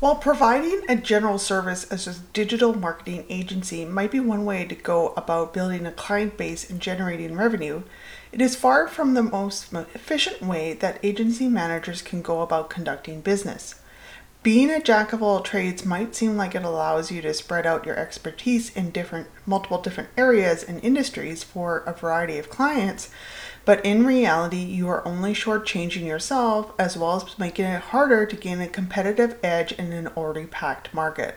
While providing a general service as a digital marketing agency might be one way to go about building a client base and generating revenue, it is far from the most efficient way that agency managers can go about conducting business. Being a jack of all trades might seem like it allows you to spread out your expertise in different multiple different areas and industries for a variety of clients, but in reality, you are only shortchanging yourself as well as making it harder to gain a competitive edge in an already packed market.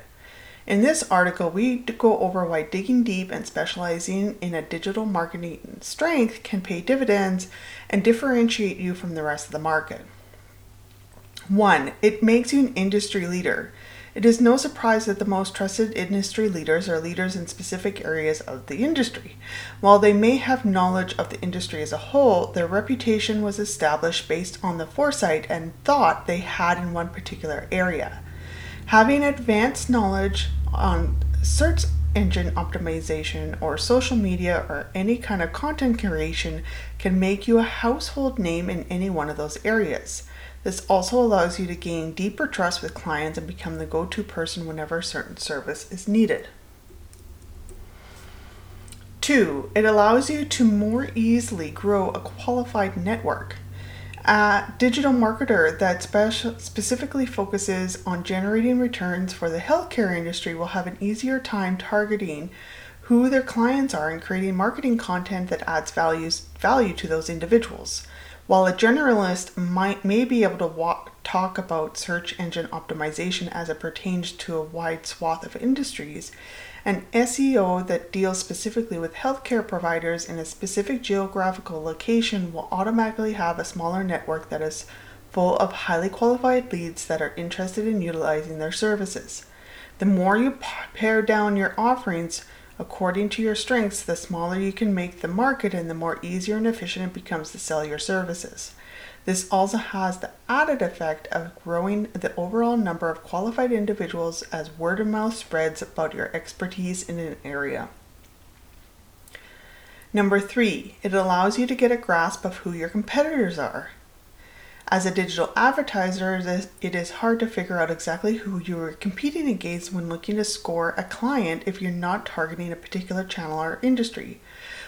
In this article, we go over why digging deep and specializing in a digital marketing strength can pay dividends and differentiate you from the rest of the market. One, it makes you an industry leader. It is no surprise that the most trusted industry leaders are leaders in specific areas of the industry. While they may have knowledge of the industry as a whole, their reputation was established based on the foresight and thought they had in one particular area. Having advanced knowledge on search engine optimization or social media or any kind of content curation can make you a household name in any one of those areas. This also allows you to gain deeper trust with clients and become the go to person whenever a certain service is needed. Two, it allows you to more easily grow a qualified network. A digital marketer that specifically focuses on generating returns for the healthcare industry will have an easier time targeting who their clients are and creating marketing content that adds values, value to those individuals. While a generalist might may be able to walk, talk about search engine optimization as it pertains to a wide swath of industries, an SEO that deals specifically with healthcare providers in a specific geographical location will automatically have a smaller network that is full of highly qualified leads that are interested in utilizing their services. The more you pare down your offerings, According to your strengths, the smaller you can make the market and the more easier and efficient it becomes to sell your services. This also has the added effect of growing the overall number of qualified individuals as word of mouth spreads about your expertise in an area. Number three, it allows you to get a grasp of who your competitors are. As a digital advertiser, it is hard to figure out exactly who you are competing against when looking to score a client if you're not targeting a particular channel or industry.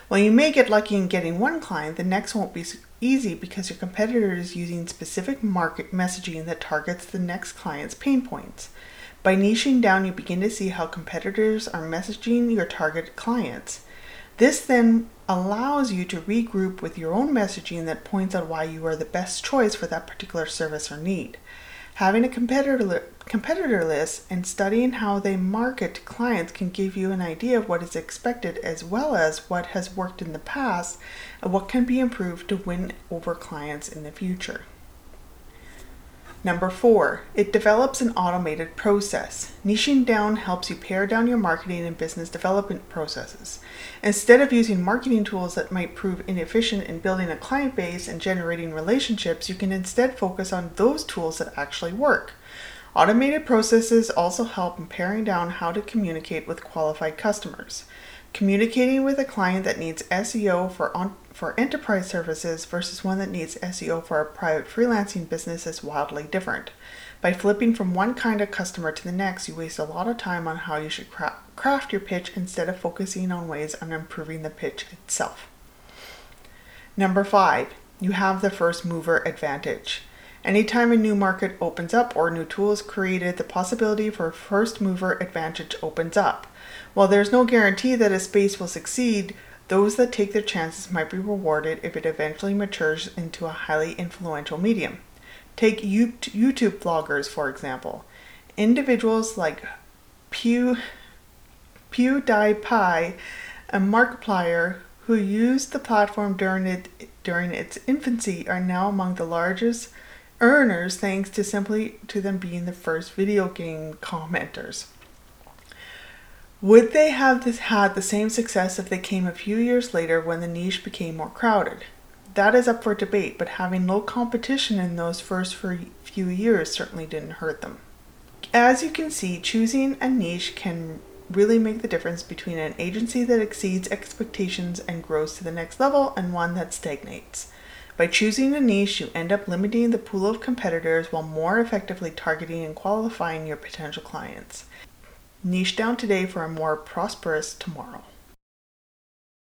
While you may get lucky in getting one client, the next won't be easy because your competitor is using specific market messaging that targets the next client's pain points. By niching down, you begin to see how competitors are messaging your target clients. This then allows you to regroup with your own messaging that points out why you are the best choice for that particular service or need. Having a competitor, competitor list and studying how they market to clients can give you an idea of what is expected as well as what has worked in the past and what can be improved to win over clients in the future. Number four, it develops an automated process. Niching down helps you pare down your marketing and business development processes. Instead of using marketing tools that might prove inefficient in building a client base and generating relationships, you can instead focus on those tools that actually work. Automated processes also help in paring down how to communicate with qualified customers. Communicating with a client that needs SEO for on- for enterprise services versus one that needs SEO for a private freelancing business is wildly different. By flipping from one kind of customer to the next, you waste a lot of time on how you should cra- craft your pitch instead of focusing on ways on improving the pitch itself. Number five, you have the first mover advantage. Anytime a new market opens up or new tool is created, the possibility for first mover advantage opens up. While there's no guarantee that a space will succeed, those that take their chances might be rewarded if it eventually matures into a highly influential medium. Take YouTube vloggers, for example. Individuals like Pew, PewDiePie, a Markiplier who used the platform during, it, during its infancy, are now among the largest earners thanks to simply to them being the first video game commenters. Would they have this, had the same success if they came a few years later when the niche became more crowded? That is up for debate, but having low competition in those first few years certainly didn't hurt them. As you can see, choosing a niche can really make the difference between an agency that exceeds expectations and grows to the next level and one that stagnates. By choosing a niche, you end up limiting the pool of competitors while more effectively targeting and qualifying your potential clients. Niche down today for a more prosperous tomorrow.